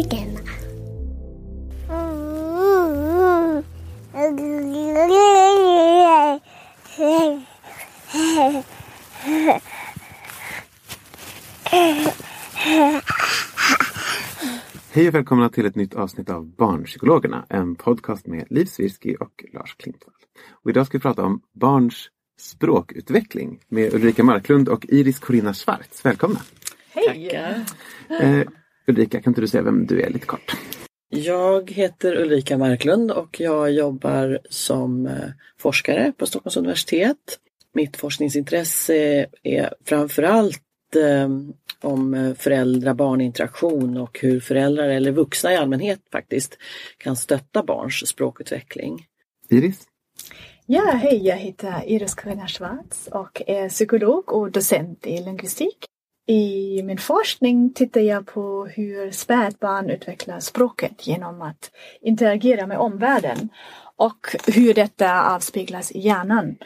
Barnpsykologerna. Hej och välkomna till ett nytt avsnitt av Barnpsykologerna, en podcast med Liv Svirsky och Lars Klintvall. Och idag ska vi prata om barns språkutveckling med Ulrika Marklund och Iris Corina Schwartz. Välkomna! Hej! Eh, Ulrika, kan inte du säga vem du är lite kort? Jag heter Ulrika Marklund och jag jobbar som eh, forskare på Stockholms universitet. Mitt forskningsintresse är framförallt eh, om föräldrar-barninteraktion och hur föräldrar eller vuxna i allmänhet faktiskt kan stötta barns språkutveckling. Iris? Ja, hej, jag heter Iris Karina Schwarz och är psykolog och docent i lingvistik. I min forskning tittar jag på hur spädbarn utvecklar språket genom att interagera med omvärlden och hur detta avspeglas i hjärnan.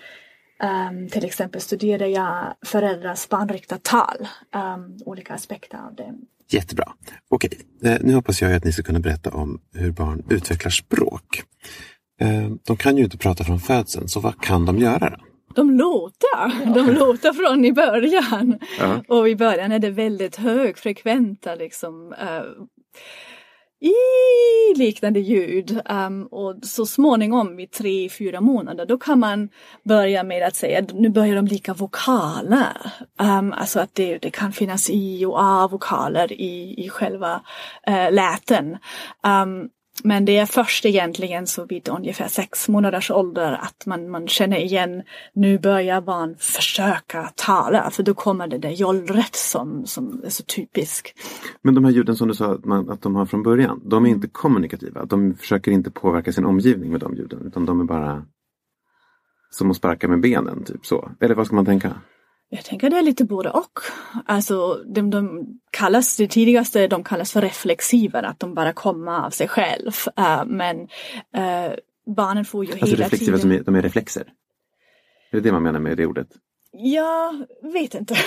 Um, till exempel studerar jag föräldrars barnriktat tal, um, olika aspekter av det. Jättebra. Okej, eh, nu hoppas jag att ni ska kunna berätta om hur barn utvecklar språk. Ehm, de kan ju inte prata från födseln, så vad kan de göra då? De låter, de låter från i början. Ja. Och i början är det väldigt högfrekventa liksom uh, i liknande ljud. Um, och så småningom vid tre, fyra månader då kan man börja med att säga att nu börjar de lika vokaler. Um, alltså att det, det kan finnas i och a-vokaler i, i själva uh, läten. Um, men det är först egentligen så vid ungefär sex månaders ålder att man, man känner igen, nu börjar barn försöka tala, för då kommer det där jollret som, som är så typisk. Men de här ljuden som du sa att, man, att de har från början, de är inte kommunikativa. De försöker inte påverka sin omgivning med de ljuden, utan de är bara som att sparka med benen, typ så. Eller vad ska man tänka? Jag tänker det är lite både och. Alltså de, de kallas, det tidigaste de kallas för reflexiva, att de bara kommer av sig själv. Uh, men uh, barnen får ju Alltså hela reflexiva, tiden... som är, de är reflexer? Är det det man menar med det ordet? Jag vet inte.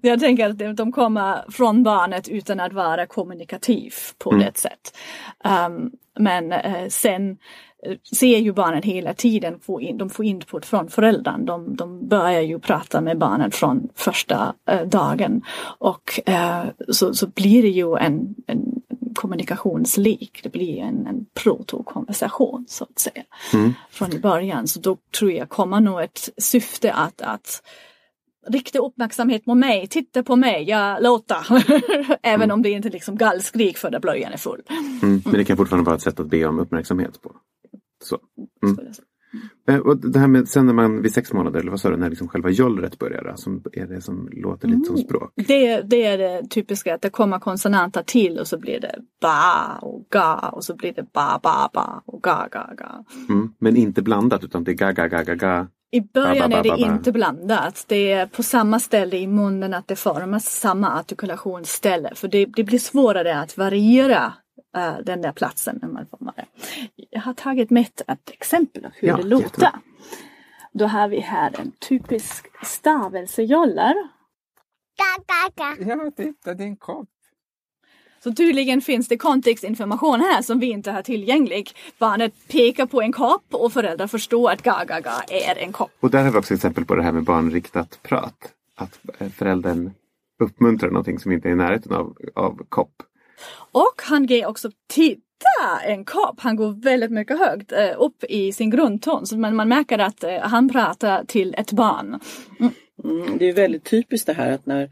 jag tänker att de- kommer från barnet utan att vara kommunikativ på Mm. det sätt. Um, men eh, sen ser ju barnen hela tiden, få in, de får input från föräldern. De, de börjar ju prata med barnen från första eh, dagen. Och eh, så, så blir det ju en, en kommunikationslek, det blir en, en protokonversation så att säga. Mm. Från början. Så då tror jag kommer nog ett syfte att, att rikta uppmärksamhet på mig, titta på mig, jag låter. Även om det inte liksom gallskrik för att blöjan är full. Mm. Men det kan fortfarande vara ett sätt att be om uppmärksamhet på. Så. Mm. Eh, Och det här med sen när man vid sex månader, eller vad sa du, när liksom själva jollret börjar, som är det som låter lite som språk? Det, det är det typiska att det kommer konsonanter till och så blir det ba och ga och så blir det ba ba ba och ga ga ga. Mm. Men inte blandat utan det är ga ga ga ga ga. I början Ba, ba, är det inte blandat. Det är på samma ställe i munnen att det formas samma artikulationsställe. För det, det blir svårare att variera eh, den där platsen när man formar det. Jag har tagit med ett exempel av hur Ja, det låter. jättebra. Då har vi här en typisk stavelsejoller. Ja, titta din kopp. Så tydligen finns det kontextinformation här som vi inte har tillgänglig. Barnet pekar på en kopp och föräldrar förstår att ga, ga, ga är en kopp. Och där har vi också exempel på det här med barnriktat prat. Att eh, föräldern uppmuntrar någonting som inte är i närheten av, av kopp. Och han ger också en kap! Han går väldigt mycket högt eh, upp i sin grundton. Så man, man märker att eh, han pratar till ett barn. Mm, det är väldigt typiskt det här att när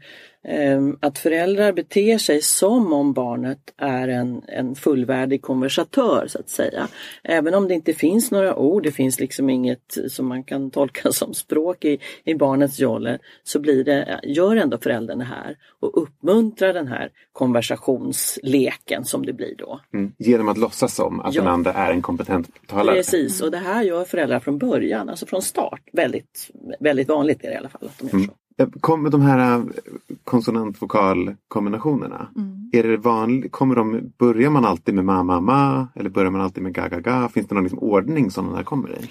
att föräldrar beter sig som om barnet är en, en fullvärdig konversatör så att säga. Även om det inte finns några ord, det finns liksom inget som man kan tolka som språk i, i barnets joller, så blir det, gör ändå föräldern det här och uppmuntrar den här konversationsleken som det blir då. Mm. Genom att låtsas som att Ja. den andra är en kompetent talare. Precis, och det här gör föräldrar från början, alltså från start. Väldigt, väldigt vanligt är det i alla fall att de gör så. Eh, Kommer de här eh, konsonant-vokal-kombinationerna, är det vanligt, kommer de, börjar man alltid med ma, ma, ma eller börjar man alltid med ga, ga, ga? Finns det någon liksom ordning som de här kommer i?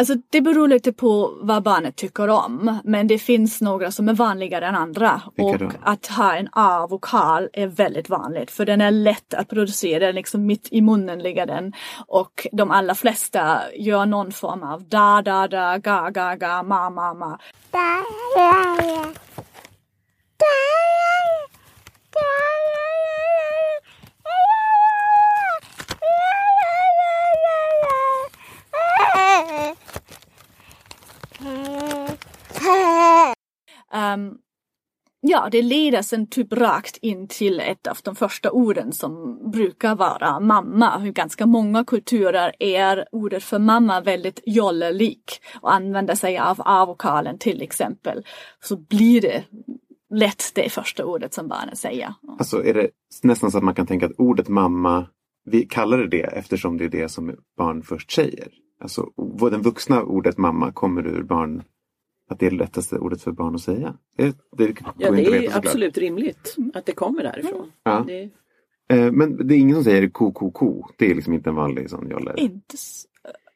Alltså det beror lite på vad barnet tycker om. Men det finns några som är vanligare än andra. Vilka och då? att ha en A-vokal är väldigt vanligt. För den är lätt att producera, liksom mitt i munnen ligger den. Och de allra flesta gör någon form av da, da, da, ga, ga, ga, ma, ma, ma. Um, ja, det leder sen typ rakt in till ett av de första orden som brukar vara mamma. Hur ganska många kulturer är ordet för mamma väldigt jollelik och använder sig av avokalen till exempel. Så blir det lätt det första ordet som barnet säger. Alltså är det nästan så att man kan tänka att ordet mamma, vi kallar det det eftersom det är det som barn först säger. Alltså vad den vuxna ordet mamma kommer ur barn, att det är det lättaste ordet för barn att säga. Det, det, Ja, det är absolut rimligt att det kommer därifrån. Ja. Det, Eh, Men det är ingen som säger ko, ko, ko. Det är liksom inte en vanlig sån joller. Inte, s-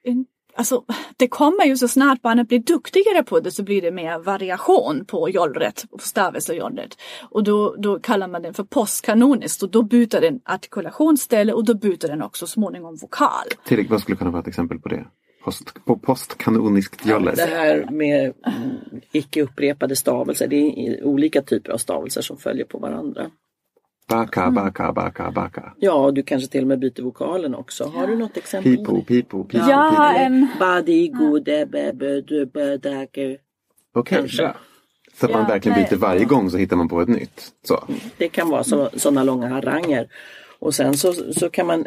in, alltså, det kommer ju så snart barnet blir duktigare på det så blir det mer variation på jollret, på stavelsejollret. Och då, då kallar man den för postkanoniskt och då byter den artikulationsställe och då byter den också småningom vokal. Till, vad skulle kunna vara ett exempel på det? Post, på postkanoniskt joller. det här med mm, icke upprepade stavelser, det är olika typer av stavelser som följer på varandra. Baka, baka, baka, baka. Ja, du kanske till och med byter vokalen också. Har du något exempel? Pipo, pipo, pipo. Jag har en... Badi, gode, bebe, du, bedager. Okej, kanske. bra. Så att man Ja, verkligen nej. byter varje gång så hittar man på ett nytt. Så. Det kan vara så, sådana långa haranger. Och sen så, så kan man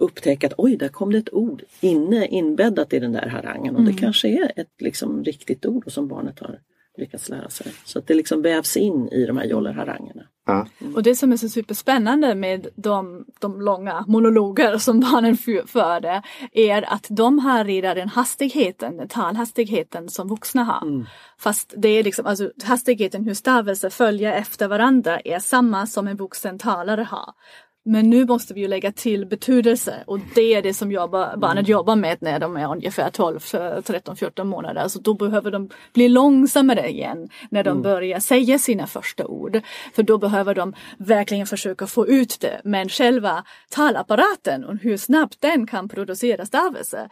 upptäcka att oj, där kom det ett ord inne, inbäddat i den där harangen. Och det kanske är ett liksom, riktigt ord som barnet har lyckats lära sig. Så att det liksom vävs in i de här jollerharangerna. Ja. Och det som är så superspännande med de, de långa monologer som barnen för- förde är att de har redan den hastigheten, den talhastigheten som vuxna har. Fast det är liksom, alltså hastigheten hur stavelser följer efter varandra är samma som en vuxen talare har. Men nu måste vi ju lägga till betydelse och det är det som jobbar, barnet jobbar med när de är ungefär 12, 13, 14 månader. Så då behöver de bli långsammare igen när de börjar säga sina första ord. För då behöver de verkligen försöka få ut det. Men själva talapparaten och hur snabbt den kan producera stavelser,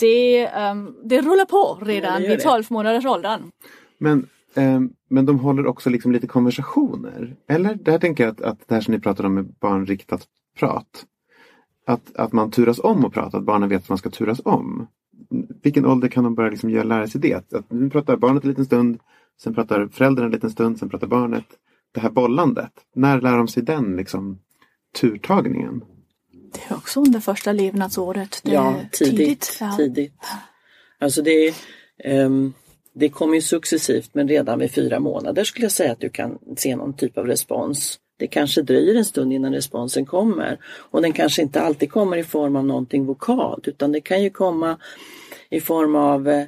det, ehm, det rullar på redan Ja, vid det. 12 månaders åldern. Men, men de håller också liksom lite konversationer. Eller? Där tänker jag att, att det här som ni pratar om med barnriktat prat. Att, att man turas om att prata, att barnen vet att man ska turas om. Vilken ålder kan de börja liksom göra, lära sig det? Att, att nu pratar barnet en liten stund, sen pratar föräldern en liten stund, sen pratar barnet. Det här bollandet, när lär de sig den liksom, turtagningen? Det är också under första levnadsåret. Det Ja, är tidigt. ja. tidigt. Alltså det, ehm, det kommer ju successivt men redan vid fyra månader skulle jag säga att du kan se någon typ av respons. Det kanske dröjer en stund innan responsen kommer och den kanske inte alltid kommer i form av någonting vokalt utan det kan ju komma i form av, eh,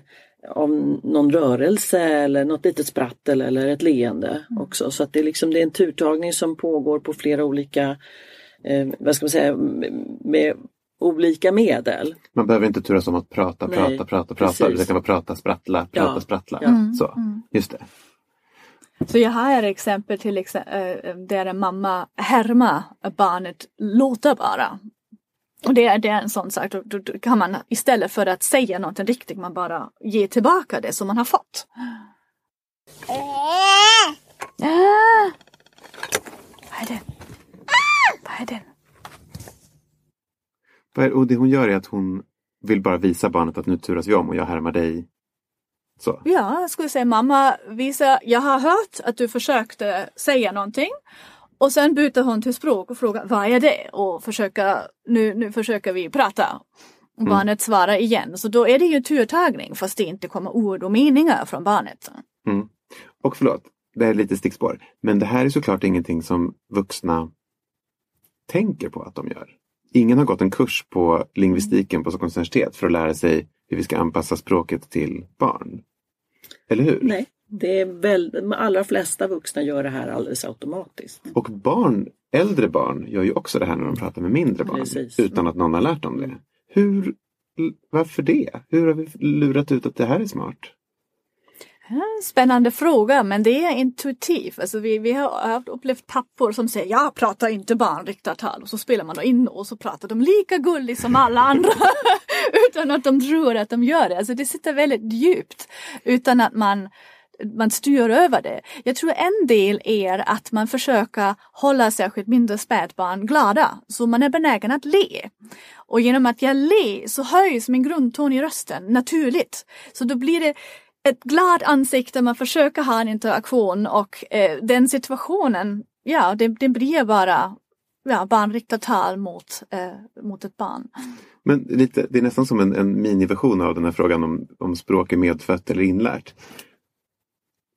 av någon rörelse eller något litet sprattel eller ett leende också. Så att det, är liksom, det är en turtagning som pågår på flera olika, eh, vad ska man säga, med olika medel. Man behöver inte turas om att prata, Nej, prata, prata, prata. precis. Det kan vara prata, sprattla, prata, Ja, sprattla. ja. Mm, Så, just det. Så jag har ett exempel till exempel där en mamma härmar barnet låta bara. Och det är, det är en sån sak, då, då, då kan man istället för att säga något riktigt, man bara ger tillbaka det som man har fått. Ah! Vad är det? Vad är det? Och det hon gör är att hon vill bara visa barnet att nu turas vi om och jag härmar dig. Så. Ja, jag skulle säga mamma, visa, jag har hört att du försökte säga någonting. Och sen byter hon till språk och frågar vad är det? Och försöka, nu, nu försöker vi prata. Och barnet svarar igen. Så då är det ju turtagning fast det inte kommer ord och meningar från barnet. Mm. Och förlåt, det är lite stickspår. Men det här är såklart ingenting som vuxna tänker på att de gör. Ingen har gått en kurs på lingvistiken på Stockholms universitet för att lära sig hur vi ska anpassa språket till barn. Eller hur? Nej, det är väl, de allra flesta vuxna gör det här alldeles automatiskt. Och barn, äldre barn gör ju också det här när de pratar med mindre barn. Precis. Utan att någon har lärt dem det. Hur, varför det? Hur har vi lurat ut att det här är smart? Spännande fråga men det är intuitivt. Alltså vi, vi har upplevt pappor som säger jag pratar inte barnriktartal och så spelar man då in och så pratar de lika gulligt som alla andra utan att de tror att de gör det. Alltså det sitter väldigt djupt utan att man man styr över det. Jag tror en del är att man försöker hålla särskilt mindre spädbarn glada, så man är benägen att le. Och genom att jag ler så höjs min grundton i rösten naturligt. Så då blir det ett glad ansikte, man försöker ha en interaktion och eh, den situationen, ja, det, det blir bara ja, barnriktat tal mot, eh, mot ett barn. Men lite, det är nästan som en, en miniversion av den här frågan om, om språk är medfött eller inlärt.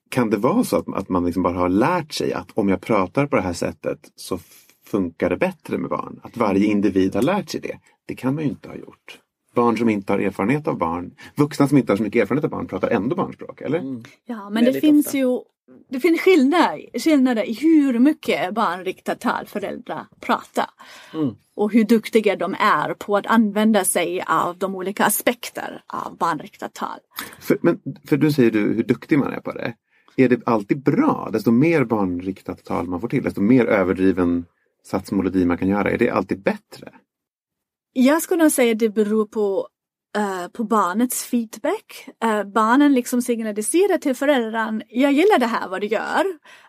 Kan det vara så att, att man liksom bara har lärt sig att om jag pratar på det här sättet så funkar det bättre med barn? Att varje individ har lärt sig det? Det kan man ju inte ha gjort. Barn som inte har erfarenhet av barn, vuxna som inte har så mycket erfarenhet av barn pratar ändå barnspråk, eller? Ja, men det Väldigt finns ofta. ju det finns skillnader, skillnader i hur mycket barnriktat tal föräldrar pratar. Och hur duktiga de är på att använda sig av de olika aspekter av barnriktat tal. För, men, för du säger du hur duktig man är på det. Är det alltid bra? Desto mer barnriktat tal man får till, desto mer överdriven satsmelodi man kan göra. Är det alltid bättre? Jag skulle nog säga att det beror på, uh, på barnets feedback. Uh, barnen liksom signaliserar till föräldrarna, jag gillar det här vad du gör.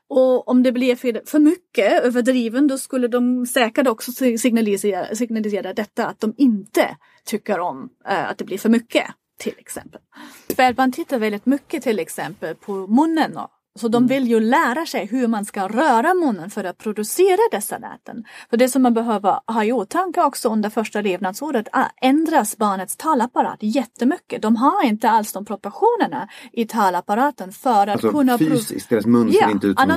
Och om det blir för, för mycket överdriven då skulle de säkert också signalisera, signalisera detta att de inte tycker om uh, att det blir för mycket. Till exempel. Spädbarn tittar väldigt mycket till exempel på munnen och så de vill ju lära sig hur man ska röra munnen för att producera dessa läten. För det som man behöver ha i åtanke också under första levnadsåret ändras barnets talapparat jättemycket. De har inte alls de proportionerna i talapparaten för att Alltså kunna... fysiskt, deras mun ser Ja, inte ut som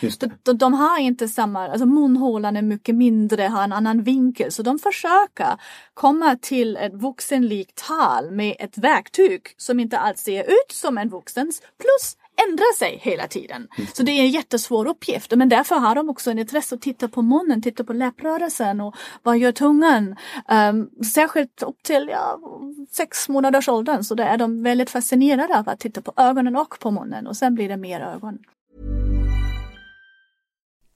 De, det. de, de har inte samma, alltså munhålan är mycket mindre, har en annan vinkel. Så de försöker komma till ett vuxenlikt tal med ett verktyg som inte alls ser ut som en vuxens plus ändrar sig hela tiden. Så det är en jättesvår uppgift. Men därför har de också en intresse att titta på munnen, titta på läpprörelsen och vad gör tungan? Um, särskilt upp till ja, sex månaders åldern så där är de väldigt fascinerade av att titta på ögonen och på munnen och sen blir det mer ögon.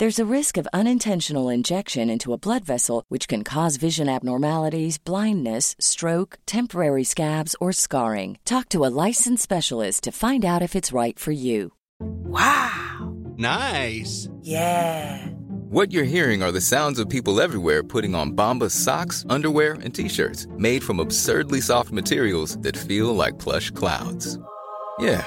There's a risk of unintentional injection into a blood vessel, which can cause vision abnormalities, blindness, stroke, temporary scabs, or scarring. Talk to a licensed specialist to find out if it's right for you. Wow. Nice. Yeah. What you're hearing are the sounds of people everywhere putting on Bombas socks, underwear, and t-shirts made from absurdly soft materials that feel like plush clouds. Yeah,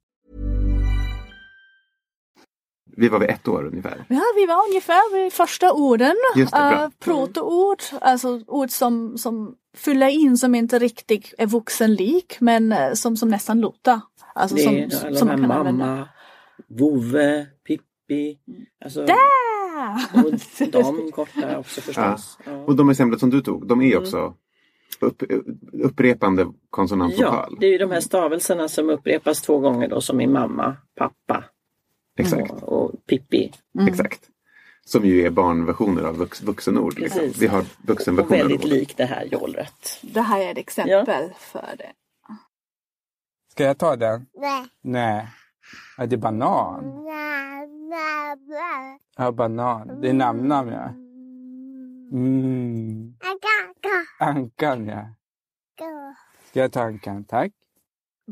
Vi var vid ett år ungefär. Ja, vi var ungefär vid första orden. Just det, bra. Uh, protoord, alltså ord som, som fyller in som inte riktigt är vuxenlik men eh, som, som nästan låter. Alltså Det som, är alla som man kan använda. mamma, vovve, Pippi. Alltså, Där! och de korta också förstås. Ja. Och de exempel som du tog, de är också upp, upprepande konsonant Ja, det är ju de här stavelserna som upprepas två gånger då som i mamma, pappa Exakt, och, och Pippi. exakt. Som ju är barnversioner av vux, vuxenord. Liksom. Vi har Och vuxenversioner. av väldigt likt det här jollret. Det här är ett exempel för det. Ska jag ta den? Nej. Nej. Ja, det är banan. Ja, banan. Det är namnnamn, ja. Mm. Ankan, ja. Ska jag ta ankan? Tack.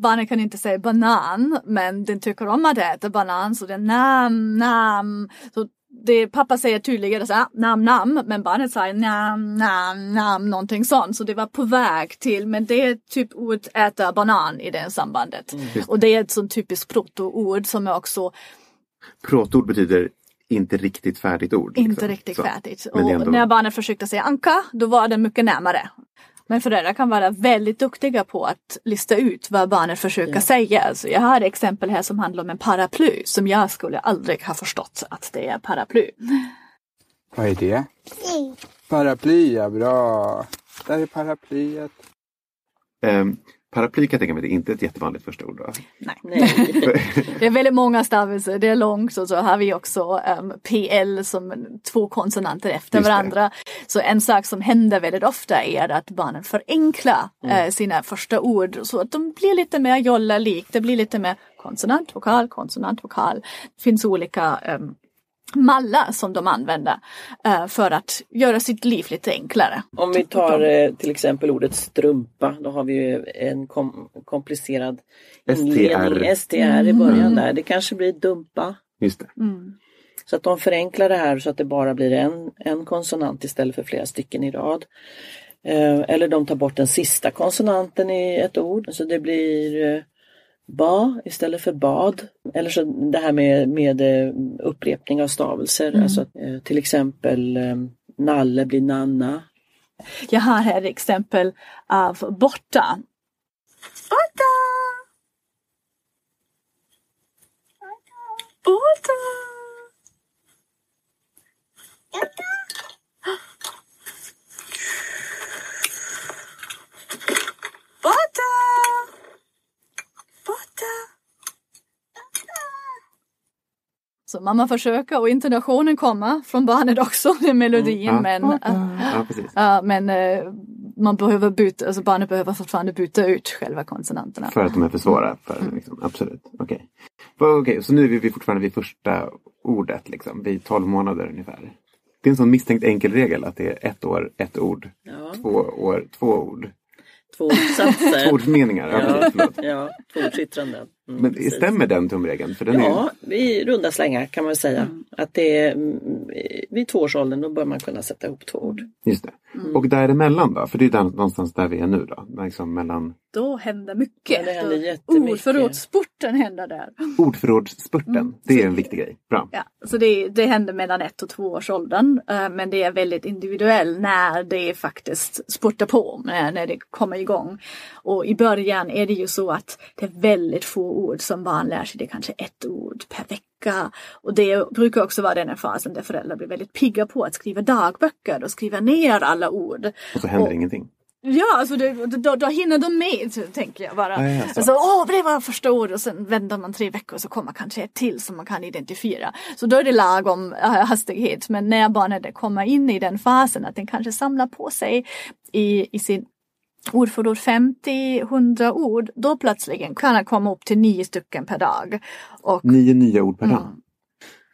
Barnet kan inte säga banan men den tycker om att äta banan så det är nam, nam. Så det, pappa säger tydligare så här, nam, nam men barnet säger nam, nam, nam någonting sånt. Så det var på väg till men det är typ ord äta banan i det sambandet. Och det är ett sånt typiskt protoord som är också Protord betyder inte riktigt färdigt ord. inte liksom. riktigt Så. färdigt. Och när barnet försökte säga anka, då var det mycket närmare. Men föräldrar kan vara väldigt duktiga på att lista ut vad barnet försöker säga. Alltså jag har exempel här som handlar om en paraply som jag skulle aldrig ha förstått att det är paraply. Vad är det? Paraply, ja. Bra. Där är paraplyet. Ehm, paraply kan jag tänka mig, det är inte ett jättevanligt första ord. Då. Nej. Det är väldigt många stavelser, det är långt och så har vi också um, PL som två konsonanter efter Just det. varandra. Så en sak som händer väldigt ofta är att barnen förenklar eh, sina första ord så att de blir lite mer jolla-lik. Det blir lite mer konsonant, vokal, konsonant, vokal. Det finns olika um, mallar som de använder eh, för att göra sitt liv lite enklare. Om vi tar eh, till exempel ordet strumpa, då har vi ju en kom komplicerad inledning. STR i början där. Det kanske blir dumpa. Just det. Så att de förenklar det här så att det bara blir en, en konsonant istället för flera stycken i rad. Eh, eller de tar bort den sista konsonanten i ett ord. Så det blir eh, ba istället för bad. Eller så det här med, med eh, upprepning av stavelser. Alltså, att, eh, till exempel eh, nalle blir nanna. Jag har här exempel av borta. Borta! Borta! Borta! Borta! Så mamma försöker och intonationen kommer från barnet också, den melodin. Ja. Men, äh, Ja, precis. Ja, men eh, man behöver byta, alltså barnet behöver fortfarande byta ut själva konsonanterna. För att de är för svåra. För, liksom, absolut. Okej. Okay. Okay, så nu är vi fortfarande vid första ordet, liksom, vid 12 månader ungefär. Det är en sån misstänkt enkel regel att det är ett år, ett ord, Ja. två år, två ord. Två ordsatser. Tvåordsmeningar. Ja, Ja, precis, förlåt. ja, tvåordsyttranden. Mm, Men precis. stämmer den tumregeln? För den är Ja, i runda slängar kan man säga. Att det är mm, vid tvåårsåldern då bör man kunna sätta ihop två ord. just det. Och däremellan då? För det är där, någonstans där vi är nu då. Liksom mellan... Då händer mycket. Ja, det händer Då- jättemycket. Ordförrådssport spurten händer där. Ordförrådsspurten, Mm. det är en viktig grej. Bra. Ja, så det, det händer mellan ett och två års åldern. eh, Men det är väldigt individuellt när det faktiskt spurtar på, när, när det kommer igång. Och i början är det ju så att det är väldigt få ord som barn lär sig. Det är kanske ett ord per vecka. Och det brukar också vara den här fasen där föräldrar blir väldigt pigga på att skriva dagböcker och skriva ner alla ord. Och så händer Och- ingenting. Ja, alltså det, då, då hinner de med, tänker jag bara. Ja, ja, så. alltså, åh, det var första ordet och sen väntar man tre veckor så kommer kanske ett till som man kan identifiera. Så då är det lagom äh, hastighet. Men när barnet kommer in i den fasen att den kanske samlar på sig i, i sin ordförråd 50-100 ord, då plötsligen kan han komma upp till nio stycken per dag. Och, Nio nya ord per dag. Mm.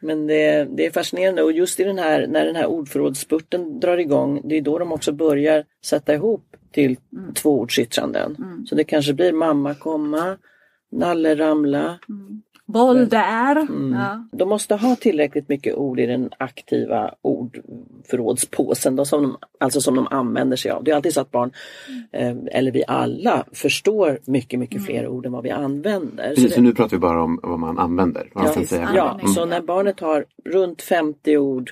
Men det, det är fascinerande och just i den här, när den här ordförrådsspurten drar igång, det är då de också börjar sätta ihop till Mm. tvåordsyttranden. Så det kanske blir mamma komma, nalle ramla. boll där. Mm. Ja. De måste ha tillräckligt mycket ord i den aktiva ordförrådspåsen, då, som de, alltså som de använder sig av. Det är alltid så att barn, eh, eller vi alla, förstår mycket, mycket fler ord än vad vi använder. Så Precis, det- så nu pratar vi bara om vad man använder. Vad man ska Ja, säga. ja Mm. så när barnet har runt 50 ord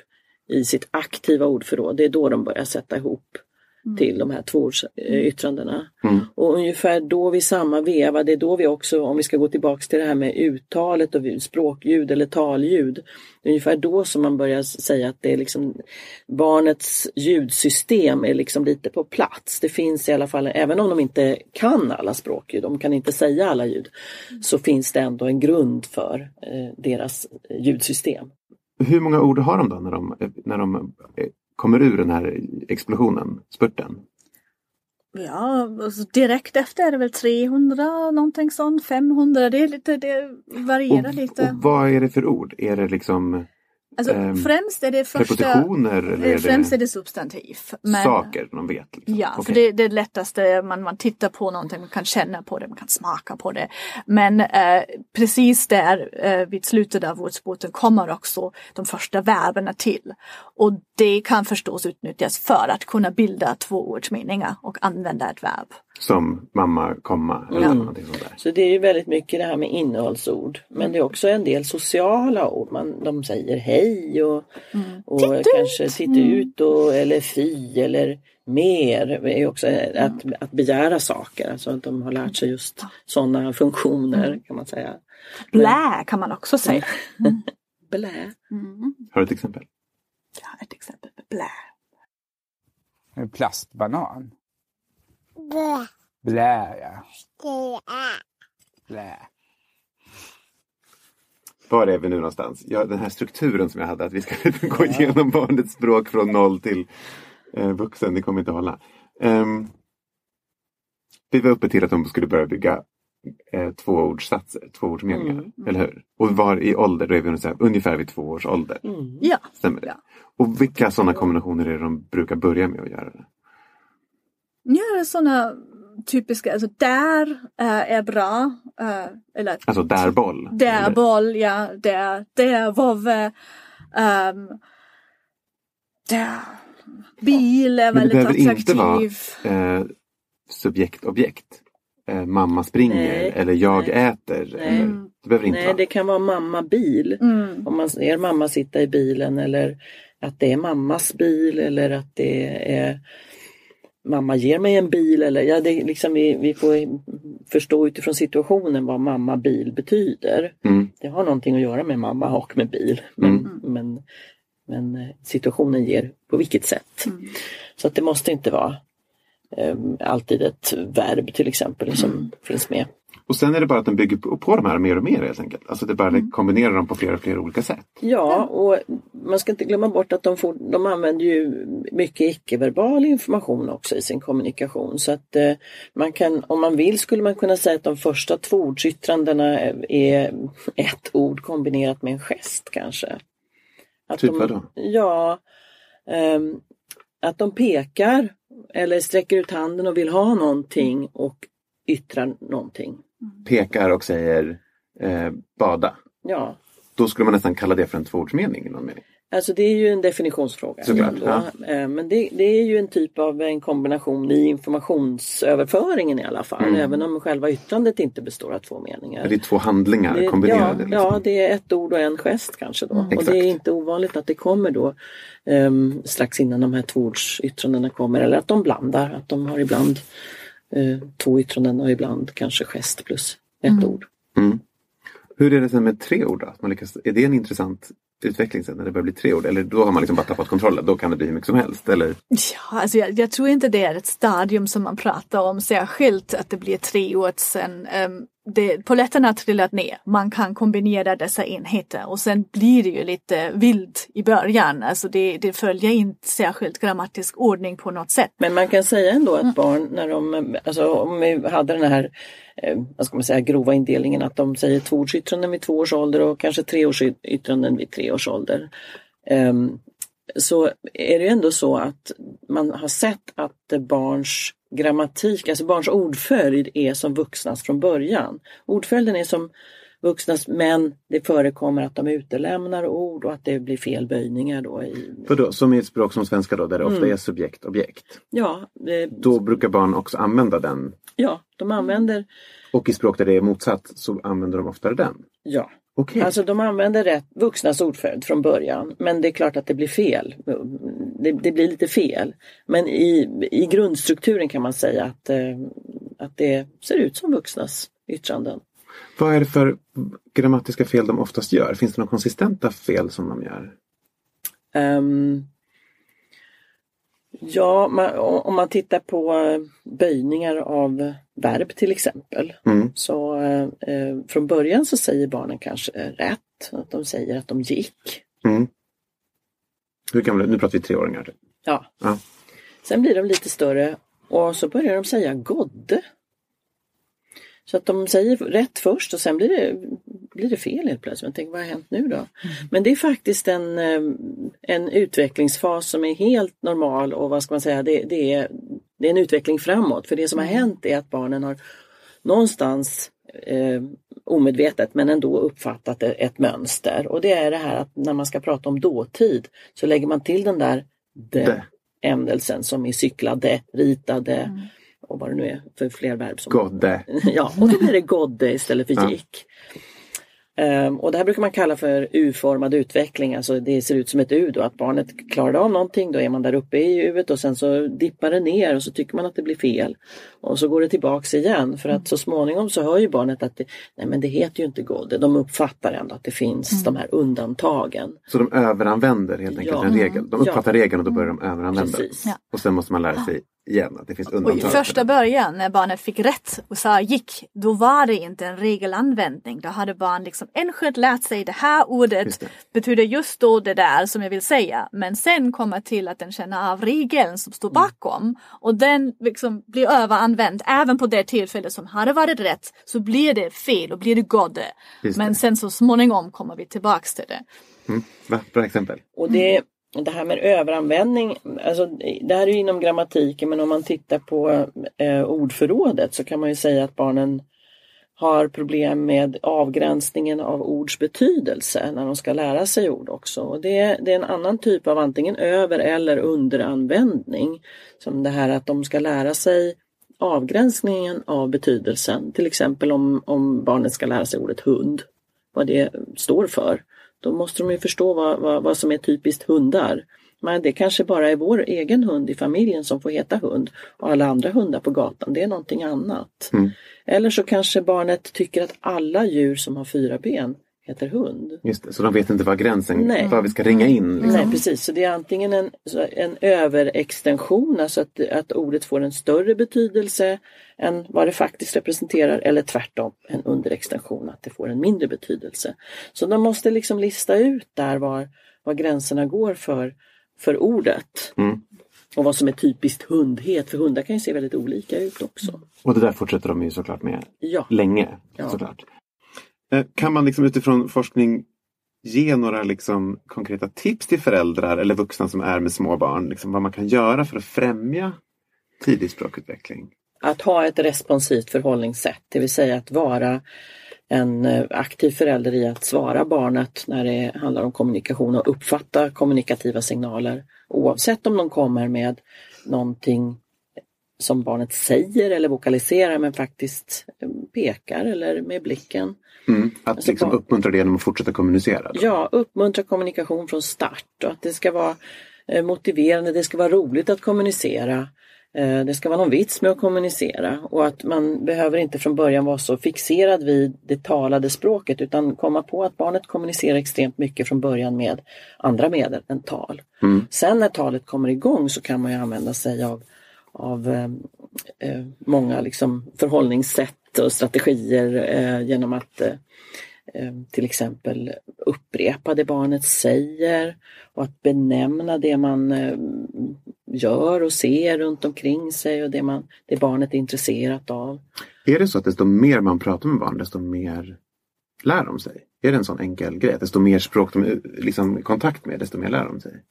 i sitt aktiva ordförråd, det är då de börjar sätta ihop till de här tvåordsyttrandena. Mm. Och ungefär då vid samma veva, det är då vi också, om vi ska gå tillbaks till det här med uttalet och språkljud eller talljud, ungefär då som man börjar säga att det är liksom barnets ljudsystem är liksom lite på plats. Det finns i alla fall, även om de inte kan alla språkljud, de kan inte säga alla ljud, så finns det ändå en grund för eh, deras ljudsystem. Hur många ord har de då när de, när de eh, kommer ur den här explosionen, spurten? Ja, alltså direkt efter är det väl 300 någonting sånt, 500, det är lite, det varierar Och, lite. och vad är det för ord? Är det liksom Alltså ehm, främst är det första... eller är eh, Främst det är det substantiv. Men, saker de vet? Liksom? Ja, för Okej. det, det är lättaste, man, man tittar på någonting, man kan känna på det, man kan smaka på det. Men eh, precis där eh, vid slutet av ordspråken kommer också de första verberna till. Och det kan förstås utnyttjas för att kunna bilda tvåordsmeningar och använda ett verb. Som mamma, komma eller Mm. någonting sånt där. Så det är ju väldigt mycket det här med innehållsord. Men det är också en del sociala ord. Man, de säger hej och, och Titta ut! kanske titta ut och, eller fi eller mer. Det är också att, att begära saker. Alltså att de har lärt sig just sådana funktioner kan man säga. Blä kan man också säga. Blä. Mm. Har du ett exempel? Ja, ett exempel på blä. En plastbanan. Blä. Blä, ja. Det Blä. Var är vi nu någonstans? Ja, den här strukturen som jag hade, att vi ska gå igenom barnets språk från noll till eh, vuxen, det kommer inte hålla. Ehm, vi var uppe till att de skulle börja bygga eh, tvåordssatser, tvåordsmeningar, Mm. eller hur? Och var i ålder, då är vi ungefär, ungefär vid två års ålder. Mm. Ja, Stämmer det? Ja. Och vilka sådana kombinationer är det de brukar börja med att göra? Det? ja sådana typiska, alltså där eh, är bra. eh, eller Alltså därboll? där eller? boll, ja, där, där vovve. Um, där bil är Men det väldigt behöver inte vara attraktiv. eh, subjekt-objekt. Eh, mamma springer Nej, eller jag nej, äter. nej. Eller, det behöver inte Nej, vara. det kan vara mamma bil. Mm. Om man ser mamma sitta i bilen eller att det är mammas bil eller att det är mamma ger mig en bil eller ja, det liksom vi, vi får förstå utifrån situationen vad mamma bil betyder. Mm. Det har någonting att göra med mamma och med bil. Men, Mm. men, men eh, situationen ger på vilket sätt. Mm. Så att det måste inte vara eh, alltid ett verb till exempel som Mm. finns med. Och sen är det bara att den bygger på, de här mer och mer helt enkelt. Alltså det bara Mm. kombinerar dem på flera och flera olika sätt. Ja, och man ska inte glömma bort att de, får, de använder ju mycket icke-verbal information också i sin kommunikation. Så att eh, man kan, om man vill skulle man kunna säga att de första två ordsyttrandena är ett ord kombinerat med en gest kanske. Att Typ de, vadå? Ja, ehm, att de pekar eller sträcker ut handen och vill ha någonting och yttrar någonting. Pekar och säger eh, bada. Ja, Då skulle man nästan kalla det för en tvåordsmening i någon mening. Alltså det är ju en definitionsfråga. Såklart, ja. Eh, Men det, det är ju en typ av en kombination i informationsöverföringen i alla fall. Mm. Även om själva yttrandet inte består av två meningar. Det är två handlingar Det- kombinerade. Ja, liksom. ja, det är ett ord och en gest kanske då. Och Exakt. det är inte ovanligt att det kommer då ehm, strax innan de här tvåordsyttrandena kommer eller att de blandar. Att de har ibland eh, två yttranden och ibland kanske gest plus ett ord. Mm. Hur är det sen med tre ord? Då? Att Man lyckas, är det en intressant utveckling sen när det börjar bli tre ord? Eller då har man liksom bara tappat kontrollen? Då kan det bli hur mycket som helst? Eller? Ja, alltså jag, jag tror inte det är ett stadium som man pratar om särskilt att det blir tre år sen. Um, det, poletten har trillat ner. Man kan kombinera dessa enheter och sen blir det ju lite vilt i början. Alltså det, det följer inte särskilt grammatisk ordning på något sätt. Men man kan säga ändå att barn när de, alltså om vi hade den här eh, vad ska man säga, grova indelningen att de säger tvåordsyttranden vid två års ålder och kanske treårsyttranden vid tre års ålder. Ehm, så är det ju ändå så att man har sett att barns grammatik, alltså barns ordföljd är som vuxnas från början. Ordföljden är som vuxnas men det förekommer att de utelämnar ord och att det blir fel böjningar då. I, Vadå, som i ett språk som svenska då, där det ofta Mm. är subjekt, objekt. ja, eh, Då brukar barn också använda den. ja, de använder Och i språk där det är motsatt så använder de oftare den. Ja, Okej. alltså de använder rätt vuxnas ordföljd från början. Men det är klart att det blir fel. Det, det blir lite fel. Men i, i grundstrukturen kan man säga att, eh, att det ser ut som vuxnas yttranden. Vad är det för grammatiska fel de oftast gör? Finns det några konsistenta fel som de gör? Ehm, ja, man, om man tittar på eh, böjningar av verb till exempel. Mm. Så eh, från början så säger barnen kanske rätt. Att de säger att de gick. Mm. Hur gamla, nu pratar vi treåringar. typ. Ja. Ja. Sen blir de lite större och så börjar de säga godde. Så att de säger rätt först och sen blir det, blir det fel helt plötsligt. Man tänker, vad har hänt nu då? Men det är faktiskt en, eh, en utvecklingsfas som är helt normal och vad ska man säga, det, det, är, det är en utveckling framåt. För det som har hänt är att barnen har någonstans eh, omedvetet men ändå uppfattat ett, mönster. Och det är det här att när man ska prata om dåtid så lägger man till den där de, De. ämnelsen som är cyklade, ritade och vad det nu är för fler verb. Som Godde. Ja, och då blir det godde istället för Ja. gick. Ehm, Ehm, och det här brukar man kalla för U-formad utveckling, alltså det ser ut som ett U då, att barnet klarar av någonting, då är man där uppe i U och sen så dippar det ner och så tycker man att det blir fel. Och så går det tillbaks igen för att så småningom så hör ju barnet att det, nej men det heter ju inte godde, de uppfattar ändå att det finns de här undantagen. Så de överanvänder helt enkelt Ja. en regel. De uppfattar Ja. regeln och då börjar de överanvända den. Precis. Ja. Och sen måste man lära sig igen att det finns Och i undantag. första början när barnet fick rätt och sa gick, då var det inte en regelanvändning. Då hade barn liksom enskilt lärt sig det här Just ordet det. betyder just då det där som jag vill säga. Men sen kommer till att den känner av regeln som Mm. står bakom och den liksom blir överanvänd även på det tillfället som hade varit rätt så blir det fel och blir det godde. Just Men det. sen så småningom kommer vi tillbaks till det. Va? Bra exempel. Och det, det här med överanvändning, alltså det här är ju inom grammatiken men om man tittar på eh, ordförrådet så kan man ju säga att barnen har problem med avgränsningen av ords betydelse när de ska lära sig ord också. Och det, det är en annan typ av antingen över eller underanvändning. Som det här att de ska lära sig avgränsningen av betydelsen. Till exempel om, om barnet ska lära sig ordet hund, vad det står för. Då måste de ju förstå vad, vad, vad som är typiskt hundar. Men det kanske bara är vår egen hund i familjen som får heta hund och alla andra hundar på gatan, det är någonting annat. Mm. Eller så kanske barnet tycker att alla djur som har fyra ben heter hund. Just det. Så de vet inte vad gränsen, Nej. vad vi ska ringa in. Liksom. Nej precis, så det är antingen en, en överextension, alltså att, att ordet får en större betydelse än vad det faktiskt representerar eller tvärtom en underextension, att det får en mindre betydelse. Så de måste liksom lista ut där var, var gränserna går för, för ordet. Mm. Och vad som är typiskt hundhet, för hundar kan ju se väldigt olika ut också. Och det där fortsätter de ju såklart med Ja. länge. Ja. Såklart. Eh, kan man liksom utifrån forskning ge några liksom konkreta tips till föräldrar eller vuxna som är med små barn? Liksom vad man kan göra för att främja tidig språkutveckling? Att ha ett responsivt förhållningssätt, det vill säga att vara en eh, aktiv förälder i att svara barnet när det handlar om kommunikation och uppfatta kommunikativa signaler oavsett om de kommer med någonting som barnet säger eller vokaliserar men faktiskt eh, pekar eller med blicken. Mm. Att Alltså liksom barn- uppmuntra det genom att fortsätta kommunicera? Då. Ja, uppmuntra kommunikation från start och att det ska vara eh, motiverande, det ska vara roligt att kommunicera. Eh, Det ska vara någon vits med att kommunicera och att man behöver inte från början vara så fixerad vid det talade språket utan komma på att barnet kommunicerar extremt mycket från början med andra medel än tal. Mm. Sen när talet kommer igång så kan man ju använda sig av, av eh, eh, många liksom förhållningssätt och strategier eh, genom att eh, eh, till exempel upprepa det barnet säger och att benämna det man eh, gör och ser runt omkring sig och det, man, det barnet är intresserat av. Är det så att desto mer man pratar med barn desto mer lär de sig? Är det en sån enkel grej? Att desto mer språk de är liksom, i kontakt med desto mer lär de sig?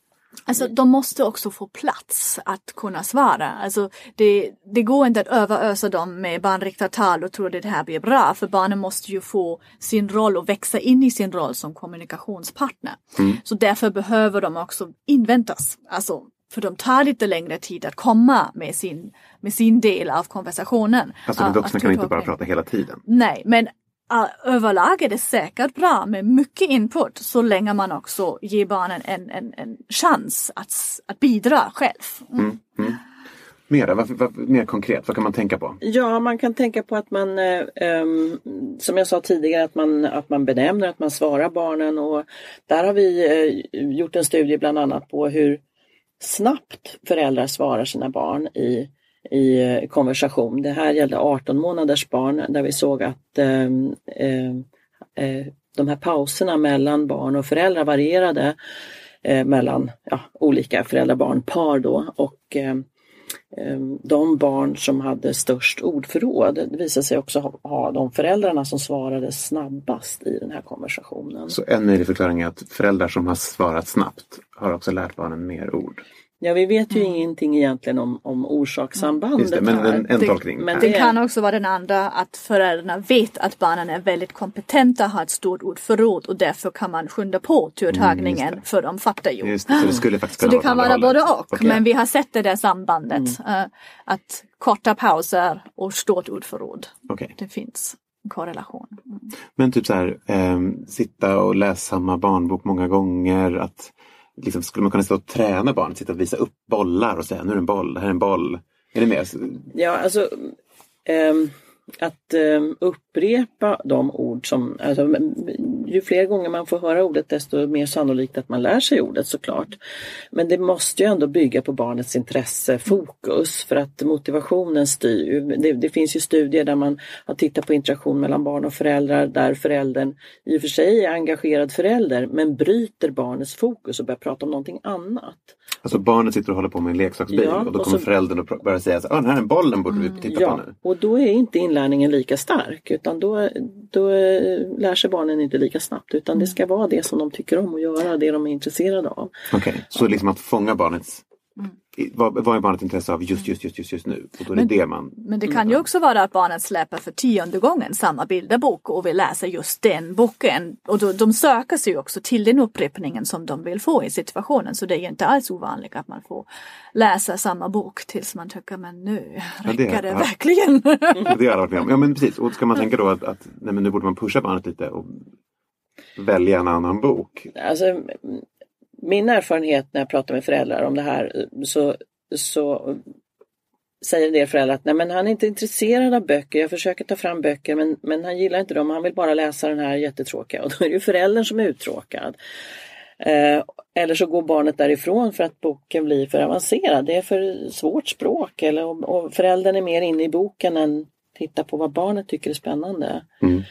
Alltså de måste också få plats att kunna svara. Alltså det, det går inte att överösa dem med barnriktat tal och tro att det här blir bra. För barnen måste ju få sin roll och växa in i sin roll som kommunikationspartner. Så därför behöver de också inväntas. Alltså för de tar lite längre tid att komma med sin, med sin del av konversationen. Alltså de vuxna kan inte bara prata hela tiden. Nej, men överlag är det säkert bra med mycket input så länge man också ger barnen en, en, en chans att, att bidra själv. Mm. Mera, vad, vad, mer konkret, vad kan man tänka på? Ja, man kan tänka på att man, eh, ehm, som jag sa tidigare, att man, att man benämner, att man svarar barnen och där har vi eh, gjort en studie bland annat på hur snabbt föräldrar svarar sina barn i, i eh, konversation. Det här gällde 18 månaders barn där vi såg att eh, eh, de här pauserna mellan barn och föräldrar varierade eh, mellan ja, olika föräldrar-barn-par då och ehm, ehm, de barn som hade störst ordförråd det visade sig också ha, ha de föräldrarna som svarade snabbast i den här konversationen. Så en möjlig förklaring är att föräldrar som har svarat snabbt har också lärt barnen mer ord. Ja, vi vet ju ingenting egentligen om, om orsakssambandet det, men en, en Det- tolkning. men Det Det- kan också vara den andra att föräldrarna vet att barnen är väldigt kompetenta, har ett stort ordförråd och därför kan man skynda på turtagningen för de fattar ju. Just det, så det skulle faktiskt Så kunna det kan vara andra både hållet. och. Okej. Men vi har sett det där sambandet. eh, att korta pauser och stort ordförråd. Okej. Det finns en korrelation. Mm. Men typ så här, ehm, sitta och läsa samma barnbok många gånger. Att, liksom, skulle man kunna stå och träna barnet, sitta och visa upp bollar och säga nu är det en boll, det här är en boll. Är ni med? Ja, alltså ähm, att ähm, upprepa de ord som, alltså, ju fler gånger man får höra ordet desto mer sannolikt att man lär sig ordet såklart. Men det måste ju ändå bygga på barnets intresse, fokus, för att motivationen styr. Det, det finns ju studier där man har tittat på interaktion mellan barn och föräldrar där föräldern i och för sig är engagerad förälder men bryter barnets fokus och börjar prata om någonting annat. Alltså barnet sitter och håller på med en leksaksbil Ja, och då och kommer så- föräldern och börjar säga att den här är en bollen borde vi titta på Ja, nu. och då är inte inlärningen lika stark utan då, då lär sig barnen inte lika snabbt utan det ska vara det som de tycker om att göra, det de är intresserade av. Okej, så liksom att fånga barnets Mm. vad, vad är barnets intresse av just, just, just, just, just nu? Och då är Men- det man... Men det kan ju också vara att barnet släpper för tionde gången samma bilderbok och vill läsa just den boken. Och då, de söker sig också till den upprepningen som de vill få i situationen. Så det är ju inte alls ovanligt att man får läsa samma bok tills man tycker men nu Ja, det- räcker det ja. verkligen. Det har jag varit med om. Ja men precis, och ska man tänka då att, att nej, men nu borde man pusha barnet lite och välja en annan bok. Alltså, min erfarenhet när jag pratar med föräldrar om det här så, så säger en del föräldrar att nej men han är inte intresserad av böcker, jag försöker ta fram böcker men, men han gillar inte dem, han vill bara läsa den här jättetråkiga och då är det ju föräldern som är uttråkad. Eh, eller så går barnet därifrån för att boken blir för avancerad, det är för svårt språk eller, och, och föräldern är mer inne i boken än tittar på vad barnet tycker är spännande. Mm.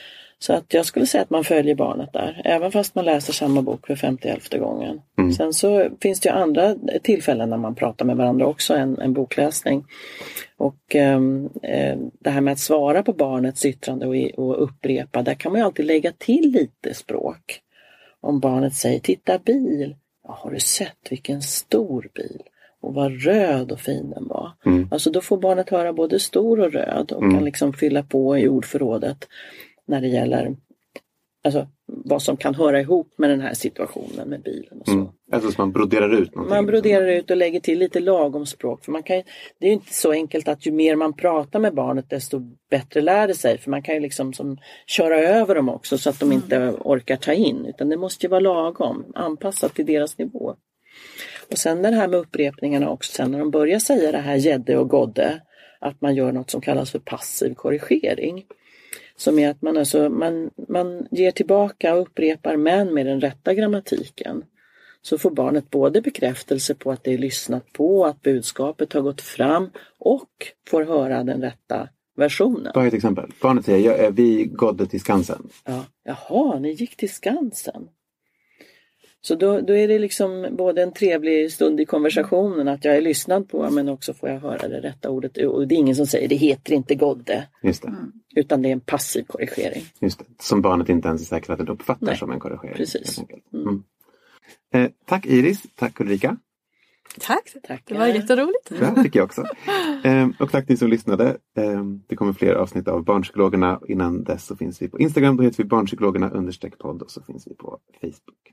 Så att jag skulle säga att man följer barnet där, även fast man läser samma bok för 50 gången. Mm. Sen så finns det ju andra tillfällen när man pratar med varandra också än, än bokläsning. Och ehm, eh, det här med att svara på barnets yttrande och, och upprepa, där kan man ju alltid lägga till lite språk. Om barnet säger titta bil, ja, har du sett vilken stor bil? Och vad röd och fin den var. Mm. Alltså då får barnet höra både stor och röd och Mm. kan liksom fylla på i ordförrådet. När det gäller alltså, vad som kan höra ihop med den här situationen med bilen. och så. Mm. Alltså så man broderar ut någonting. Man broderar ut och lägger till lite lagom språk. För man kan, det är ju inte så enkelt att ju mer man pratar med barnet desto bättre lär det sig. För man kan ju liksom som köra över dem också så att de inte orkar ta in. Utan det måste ju vara lagom, anpassat till deras nivå. Och sen det här med upprepningarna också, sen när de börjar säga det här gädde och godde, att man gör något som kallas för passiv korrigering. Som är att man, alltså, man, man ger tillbaka och upprepar men med den rätta grammatiken. Så får barnet både bekräftelse på att det är lyssnat på, att budskapet har gått fram och får höra den rätta versionen. Ta ett exempel. Barnet säger, "Ja, eh, vi gådde till Skansen. Ja, jaha, ni gick till Skansen. Så då, då är det liksom både en trevlig stund i konversationen att jag är lyssnad på men också får jag höra det rätta ordet. Och det är ingen som säger det heter inte godde. Just det. Utan det är en passiv korrigering. Just det. Som barnet inte ens är säker att det uppfattar Nej, som en korrigering. precis. enkelt. Mm. Eh, tack Iris, tack Ulrika. Tack! Tackar. Det var jätteroligt. Ja, tycker jag också. Eh, och tack ni som lyssnade. Eh, det kommer fler avsnitt av Barnpsykologerna. Innan dess så finns vi på Instagram. Då heter vi Barnpsykologerna understreck podd och så finns vi på Facebook.